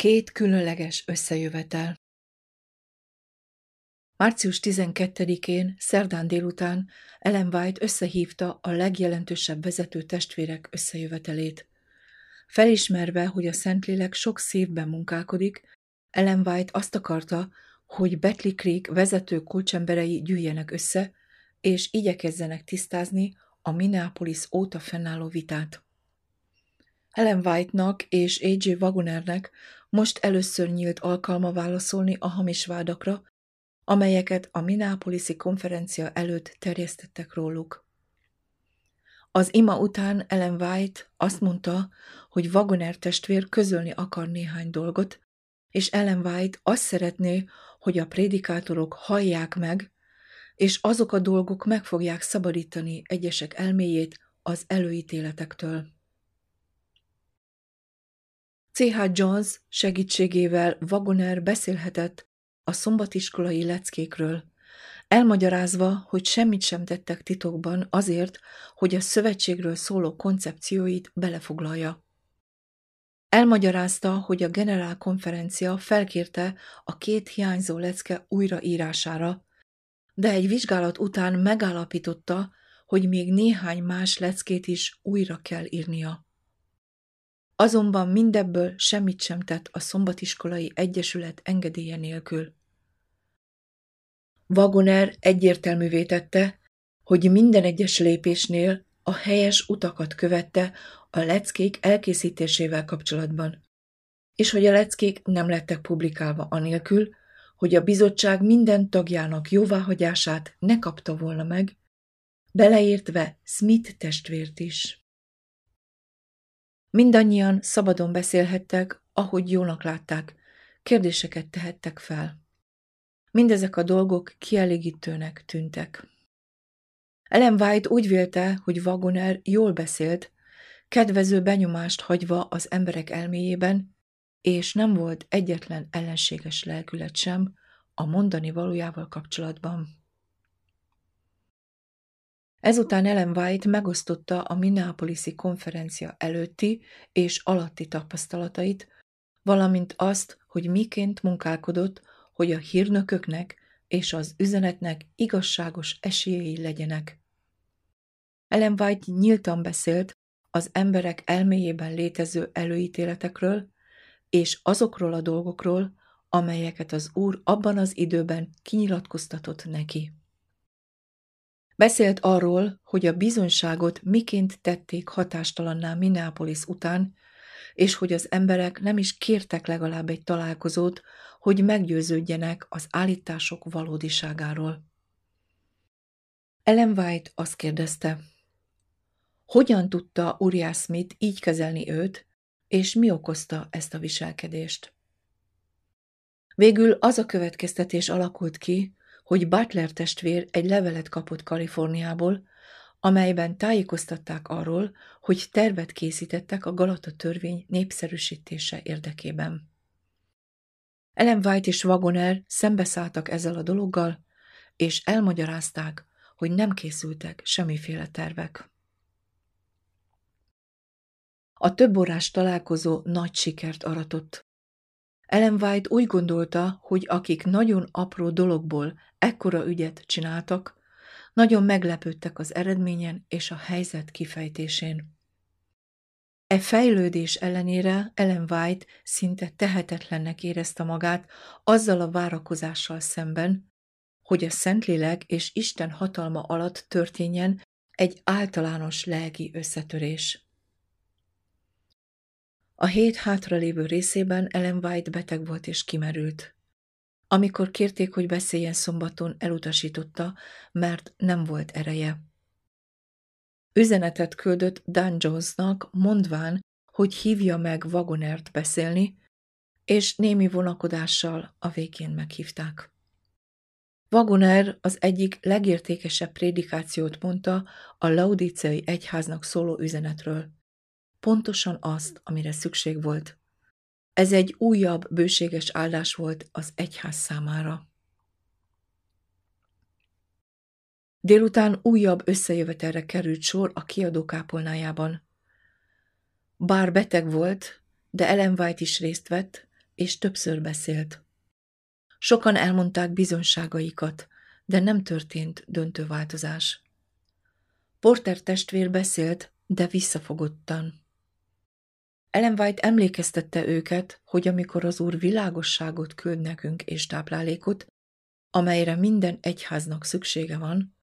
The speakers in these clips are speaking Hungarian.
Két különleges összejövetel Március 12-én, szerdán délután Ellen White összehívta a legjelentősebb vezető testvérek összejövetelét. Felismerve, hogy a Szentlélek sok szívben munkálkodik, Ellen White azt akarta, hogy Betley Creek vezető kulcsemberei gyűjjenek össze, és igyekezzenek tisztázni a Minneapolis óta fennálló vitát. Ellen White-nak és A.J. Wagonernek most először nyílt alkalma válaszolni a hamis vádakra, amelyeket a Minneapolisi konferencia előtt terjesztettek róluk. Az ima után Ellen White azt mondta, hogy Wagoner testvér közölni akar néhány dolgot, és Ellen White azt szeretné, hogy a prédikátorok hallják meg, és azok a dolgok meg fogják szabadítani egyesek elméjét az előítéletektől. C.H. Jones segítségével Wagoner beszélhetett a szombatiskolai leckékről, elmagyarázva, hogy semmit sem tettek titokban azért, hogy a szövetségről szóló koncepcióit belefoglalja. Elmagyarázta, hogy a generálkonferencia felkérte a két hiányzó lecke újraírására, de egy vizsgálat után megállapította, hogy még néhány más leckét is újra kell írnia. Azonban mindebből semmit sem tett a Szombatiskolai Egyesület engedélye nélkül. Wagoner egyértelművé tette, hogy minden egyes lépésnél a helyes utakat követte a leckék elkészítésével kapcsolatban, és hogy a leckék nem lettek publikálva anélkül, hogy a bizottság minden tagjának jóváhagyását ne kapta volna meg, beleértve Smith testvért is. Mindannyian szabadon beszélhettek, ahogy jónak látták, kérdéseket tehettek fel. Mindezek a dolgok kielégítőnek tűntek. Ellen White úgy vélte, hogy Wagoner jól beszélt, kedvező benyomást hagyva az emberek elméjében, és nem volt egyetlen ellenséges lelkület sem a mondani valójával kapcsolatban. Ezután Ellen White megosztotta a Minneapolisi konferencia előtti és alatti tapasztalatait, valamint azt, hogy miként munkálkodott, hogy a hírnököknek és az üzenetnek igazságos esélyei legyenek. Ellen White nyíltan beszélt az emberek elméjében létező előítéletekről, és azokról a dolgokról, amelyeket az Úr abban az időben kinyilatkoztatott neki. Beszélt arról, hogy a bizonyságot miként tették hatástalanná Minneapolis után, és hogy az emberek nem is kértek legalább egy találkozót, hogy meggyőződjenek az állítások valódiságáról. Ellen White azt kérdezte, hogyan tudta Uriah Smith így kezelni őt, és mi okozta ezt a viselkedést? Végül az a következtetés alakult ki, hogy Butler testvér egy levelet kapott Kaliforniából, amelyben tájékoztatták arról, hogy tervet készítettek a Galata törvény népszerűsítése érdekében. Ellen White és Wagoner szembeszálltak ezzel a dologgal, és elmagyarázták, hogy nem készültek semmiféle tervek. A több órás találkozó nagy sikert aratott. Ellen White úgy gondolta, hogy akik nagyon apró dologból ekkora ügyet csináltak, nagyon meglepődtek az eredményen és a helyzet kifejtésén. E fejlődés ellenére Ellen White szinte tehetetlennek érezte magát azzal a várakozással szemben, hogy a Szentlélek és Isten hatalma alatt történjen egy általános lelki összetörés. A hét hátralévő részében Ellen White beteg volt és kimerült. Amikor kérték, hogy beszéljen szombaton, elutasította, mert nem volt ereje. Üzenetet küldött Dan Jonesnak, mondván, hogy hívja meg Wagonert beszélni, és némi vonakodással a végén meghívták. Wagoner az egyik legértékesebb prédikációt mondta a laudíciai egyháznak szóló üzenetről. Pontosan azt, amire szükség volt. Ez egy újabb, bőséges áldás volt az egyház számára. Délután újabb összejövetelre került sor a kiadó kápolnájában. Bár beteg volt, de Ellen White is részt vett, és többször beszélt. Sokan elmondták bizonságaikat, de nem történt döntő változás. Porter testvér beszélt, de visszafogottan. Ellen White emlékeztette őket, hogy amikor az Úr világosságot küld nekünk és táplálékot, amelyre minden egyháznak szüksége van,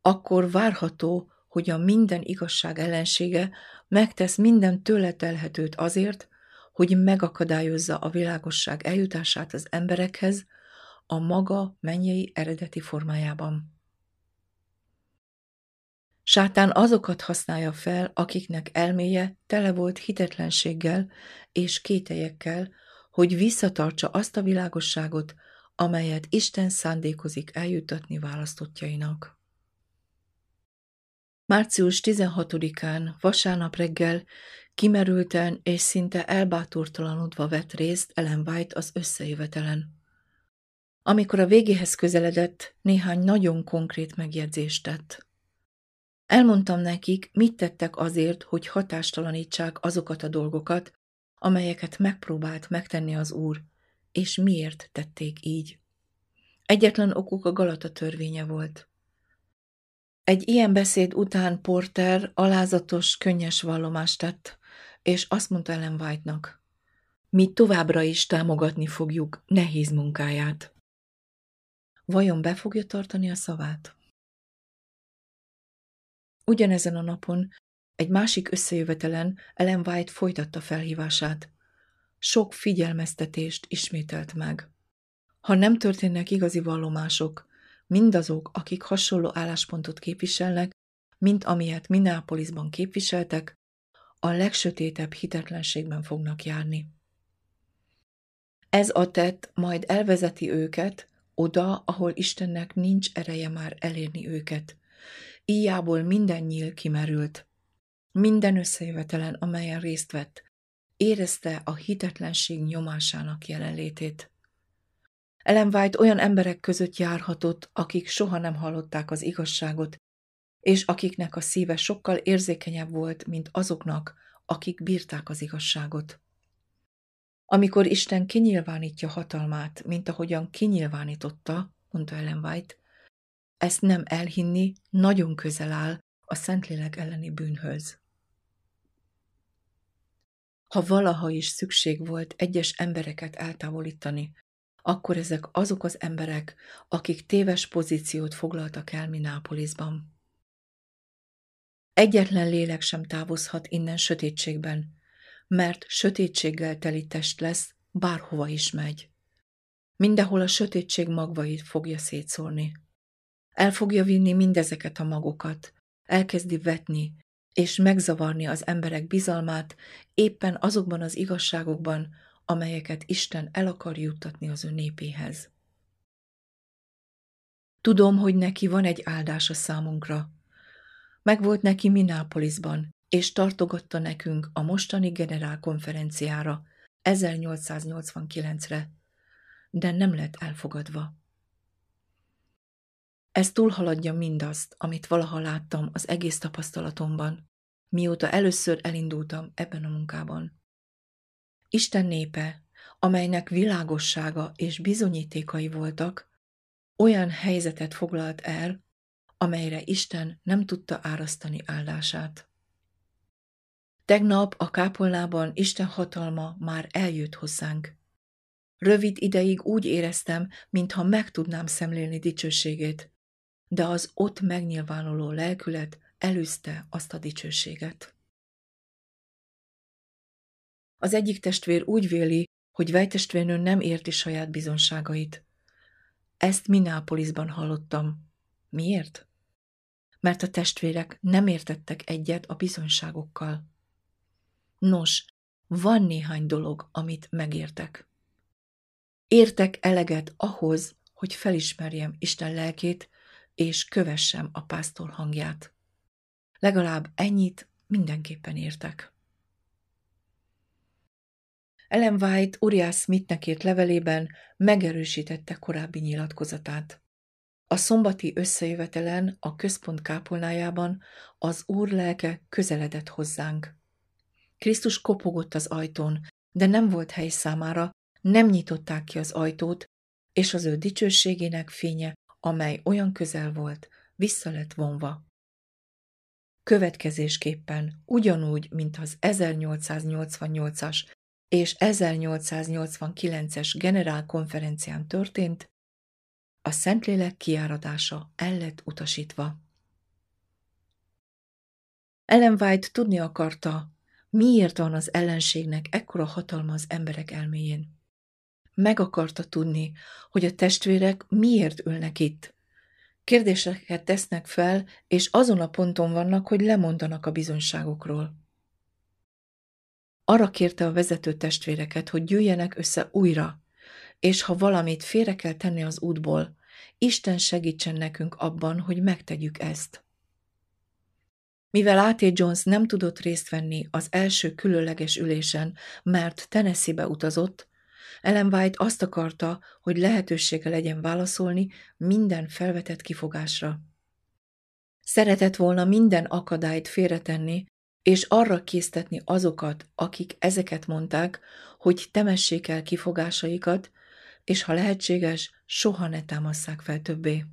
akkor várható, hogy a minden igazság ellensége megtesz minden tőle telhetőt azért, hogy megakadályozza a világosság eljutását az emberekhez a maga mennyei eredeti formájában. Sátán azokat használja fel, akiknek elméje tele volt hitetlenséggel és kételyekkel, hogy visszatartsa azt a világosságot, amelyet Isten szándékozik eljutatni választottjainak. Március 16-án, vasárnap reggel kimerülten és szinte elbátortalanodva vett részt Ellen White az összejövetelen. Amikor a végéhez közeledett, néhány nagyon konkrét megjegyzést tett. Elmondtam nekik, mit tettek azért, hogy hatástalanítsák azokat a dolgokat, amelyeket megpróbált megtenni az Úr, és miért tették így. Egyetlen okuk a Galata törvénye volt. Egy ilyen beszéd után Porter alázatos, könnyes vallomást tett, és azt mondta Ellen White-nak, mi továbbra is támogatni fogjuk nehéz munkáját. Vajon be fogja tartani a szavát? Ugyanezen a napon egy másik összejövetelen Ellen White folytatta felhívását. Sok figyelmeztetést ismételt meg. Ha nem történnek igazi vallomások, mindazok, akik hasonló álláspontot képviselnek, mint amilyet Minneapolisban képviseltek, a legsötétebb hitetlenségben fognak járni. Ez a tett majd elvezeti őket oda, ahol Istennek nincs ereje már elérni őket. Íjából minden nyíl kimerült. Minden összejövetelen, amelyen részt vett, érezte a hitetlenség nyomásának jelenlétét. Ellen White olyan emberek között járhatott, akik soha nem hallották az igazságot, és akiknek a szíve sokkal érzékenyebb volt, mint azoknak, akik bírták az igazságot. Amikor Isten kinyilvánítja hatalmát, mint ahogyan kinyilvánította, mondta Ellen White, ezt nem elhinni nagyon közel áll a Szentlélek elleni bűnhöz. Ha valaha is szükség volt egyes embereket eltávolítani, akkor ezek azok az emberek, akik téves pozíciót foglaltak el Minápolisban. Egyetlen lélek sem távozhat innen sötétségben, mert sötétséggel teli test lesz, bárhova is megy. Mindenhol a sötétség magvait fogja szétszórni. El fogja vinni mindezeket a magokat, elkezdi vetni, és megzavarni az emberek bizalmát éppen azokban az igazságokban, amelyeket Isten el akar juttatni az ő népéhez. Tudom, hogy neki van egy áldása számunkra. Megvolt neki Minneapolisban, és tartogatta nekünk a mostani generálkonferenciára 1889-re, de nem lett elfogadva. Ez túlhaladja mindazt, amit valaha láttam az egész tapasztalatomban, mióta először elindultam ebben a munkában. Isten népe, amelynek világossága és bizonyítékai voltak, olyan helyzetet foglalt el, amelyre Isten nem tudta árasztani áldását. Tegnap a kápolnában Isten hatalma már eljött hozzánk. Rövid ideig úgy éreztem, mintha meg tudnám szemlélni dicsőségét, de az ott megnyilvánuló lelkület elűzte azt a dicsőséget. Az egyik testvér úgy véli, hogy vejtestvérnő nem érti saját bizonságait. Ezt Minneapolisban hallottam. Miért? Mert a testvérek nem értettek egyet a bizonyságokkal. Nos, van néhány dolog, amit megértek. Értek eleget ahhoz, hogy felismerjem Isten lelkét, és kövessem a pásztor hangját. Legalább ennyit mindenképpen értek. Ellen White Uriah Smithnek írt levelében megerősítette korábbi nyilatkozatát. A szombati összejövetelen a központ kápolnájában az Úr lelke közeledett hozzánk. Krisztus kopogott az ajtón, de nem volt hely számára, nem nyitották ki az ajtót, és az ő dicsőségének fénye, amely olyan közel volt, vissza lett vonva. Következésképpen ugyanúgy, mint az 1888-as és 1889-es generálkonferencián történt, a Szentlélek kiáradása el lett utasítva. Ellen White tudni akarta, miért van az ellenségnek ekkora hatalma az emberek elméjén. Meg akarta tudni, hogy a testvérek miért ülnek itt. Kérdéseket tesznek fel, és azon a ponton vannak, hogy lemondanak a bizonyságokról. Arra kérte a vezető testvéreket, hogy gyűjjenek össze újra, és ha valamit félre kell tenni az útból, Isten segítsen nekünk abban, hogy megtegyük ezt. Mivel A.T. Jones nem tudott részt venni az első különleges ülésen, mert Tennessee-be utazott, Ellen White azt akarta, hogy lehetősége legyen válaszolni minden felvetett kifogásra. Szeretett volna minden akadályt félretenni, és arra késztetni azokat, akik ezeket mondták, hogy temessék el kifogásaikat, és ha lehetséges, soha ne támasszák fel többé.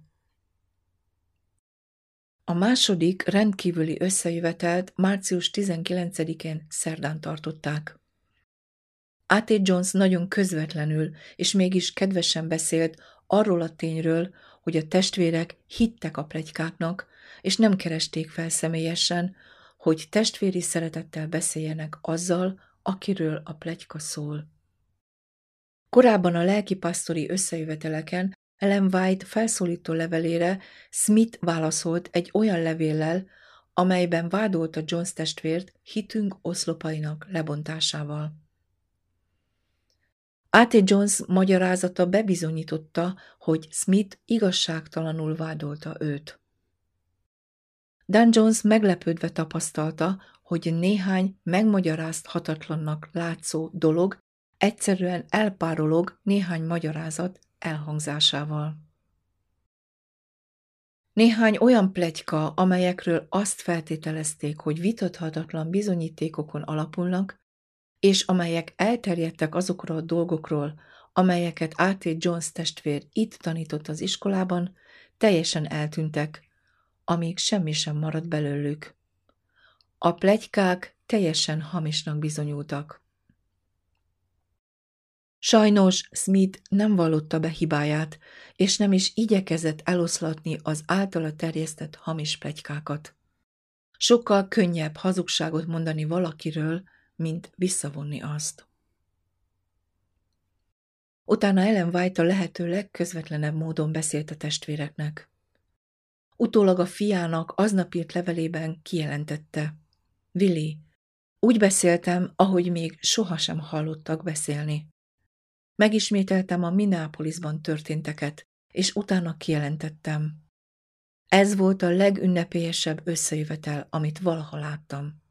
A második rendkívüli összejövetelt március 19-én szerdán tartották. A.T. Jones nagyon közvetlenül és mégis kedvesen beszélt arról a tényről, hogy a testvérek hittek a plegykáknak, és nem keresték fel személyesen, hogy testvéri szeretettel beszéljenek azzal, akiről a plegyka szól. Korábban a lelkipasztori összejöveteleken Ellen White felszólító levelére Smith válaszolt egy olyan levéllel, amelyben vádolta Jones testvért hitünk oszlopainak lebontásával. A.T. Jones magyarázata bebizonyította, hogy Smith igazságtalanul vádolta őt. Dan Jones meglepődve tapasztalta, hogy néhány megmagyarázhatatlannak látszó dolog egyszerűen elpárolog néhány magyarázat elhangzásával. Néhány olyan plegyka, amelyekről azt feltételezték, hogy vitathatatlan bizonyítékokon alapulnak, és amelyek elterjedtek azokról a dolgokról, amelyeket A.T. Jones testvér itt tanított az iskolában, teljesen eltűntek, amíg semmi sem maradt belőlük. A plegykák teljesen hamisnak bizonyultak. Sajnos Smith nem vallotta be hibáját, és nem is igyekezett eloszlatni az általa terjesztett hamis plegykákat. Sokkal könnyebb hazugságot mondani valakiről, mint visszavonni azt. Utána Ellen White a lehető legközvetlenebb módon beszélt a testvéreknek. Utólag a fiának aznap írt levelében kijelentette. Willi, úgy beszéltem, ahogy még sohasem hallottak beszélni. Megismételtem a Minneapolisban történteket, és utána kijelentettem. Ez volt a legünnepélyesebb összejövetel, amit valaha láttam.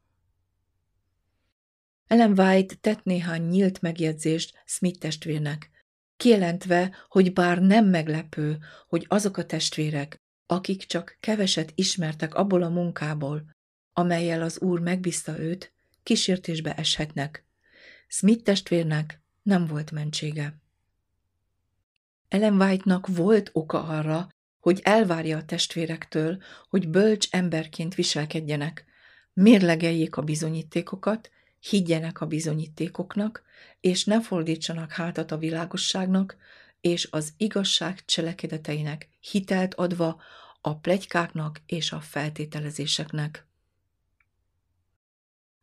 Ellen White tett néhány nyílt megjegyzést Smith testvérnek, kijelentve, hogy bár nem meglepő, hogy azok a testvérek, akik csak keveset ismertek abból a munkából, amelyel az úr megbízta őt, kísértésbe eshetnek. Smith testvérnek nem volt mentsége. Ellen White-nak volt oka arra, hogy elvárja a testvérektől, hogy bölcs emberként viselkedjenek, mérlegeljék a bizonyítékokat, higgyenek a bizonyítékoknak, és ne fordítsanak hátat a világosságnak, és az igazság cselekedeteinek hitelt adva a plegykáknak és a feltételezéseknek.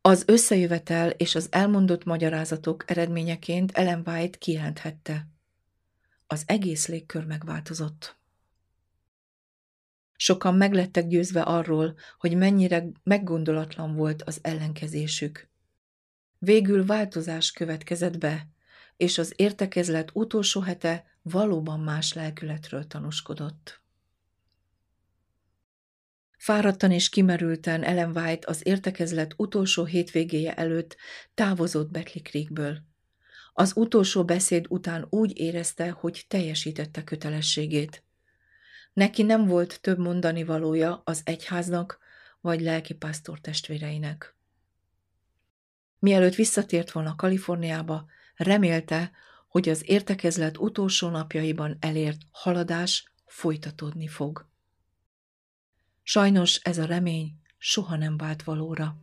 Az összejövetel és az elmondott magyarázatok eredményeként Ellen White kijelenthette. Az egész légkör megváltozott. Sokan meglettek győzve arról, hogy mennyire meggondolatlan volt az ellenkezésük. Végül változás következett be, és az értekezlet utolsó hete valóban más lelkületről tanúskodott. Fáradtan és kimerülten Ellen White az értekezlet utolsó hétvégéje előtt távozott Beckley Creekből. Az utolsó beszéd után úgy érezte, hogy teljesítette kötelességét. Neki nem volt több mondani valója az egyháznak vagy lelki pásztor testvéreinek. Mielőtt visszatért volna Kaliforniába, remélte, hogy az értekezlet utolsó napjaiban elért haladás folytatódni fog. Sajnos ez a remény soha nem vált valóra.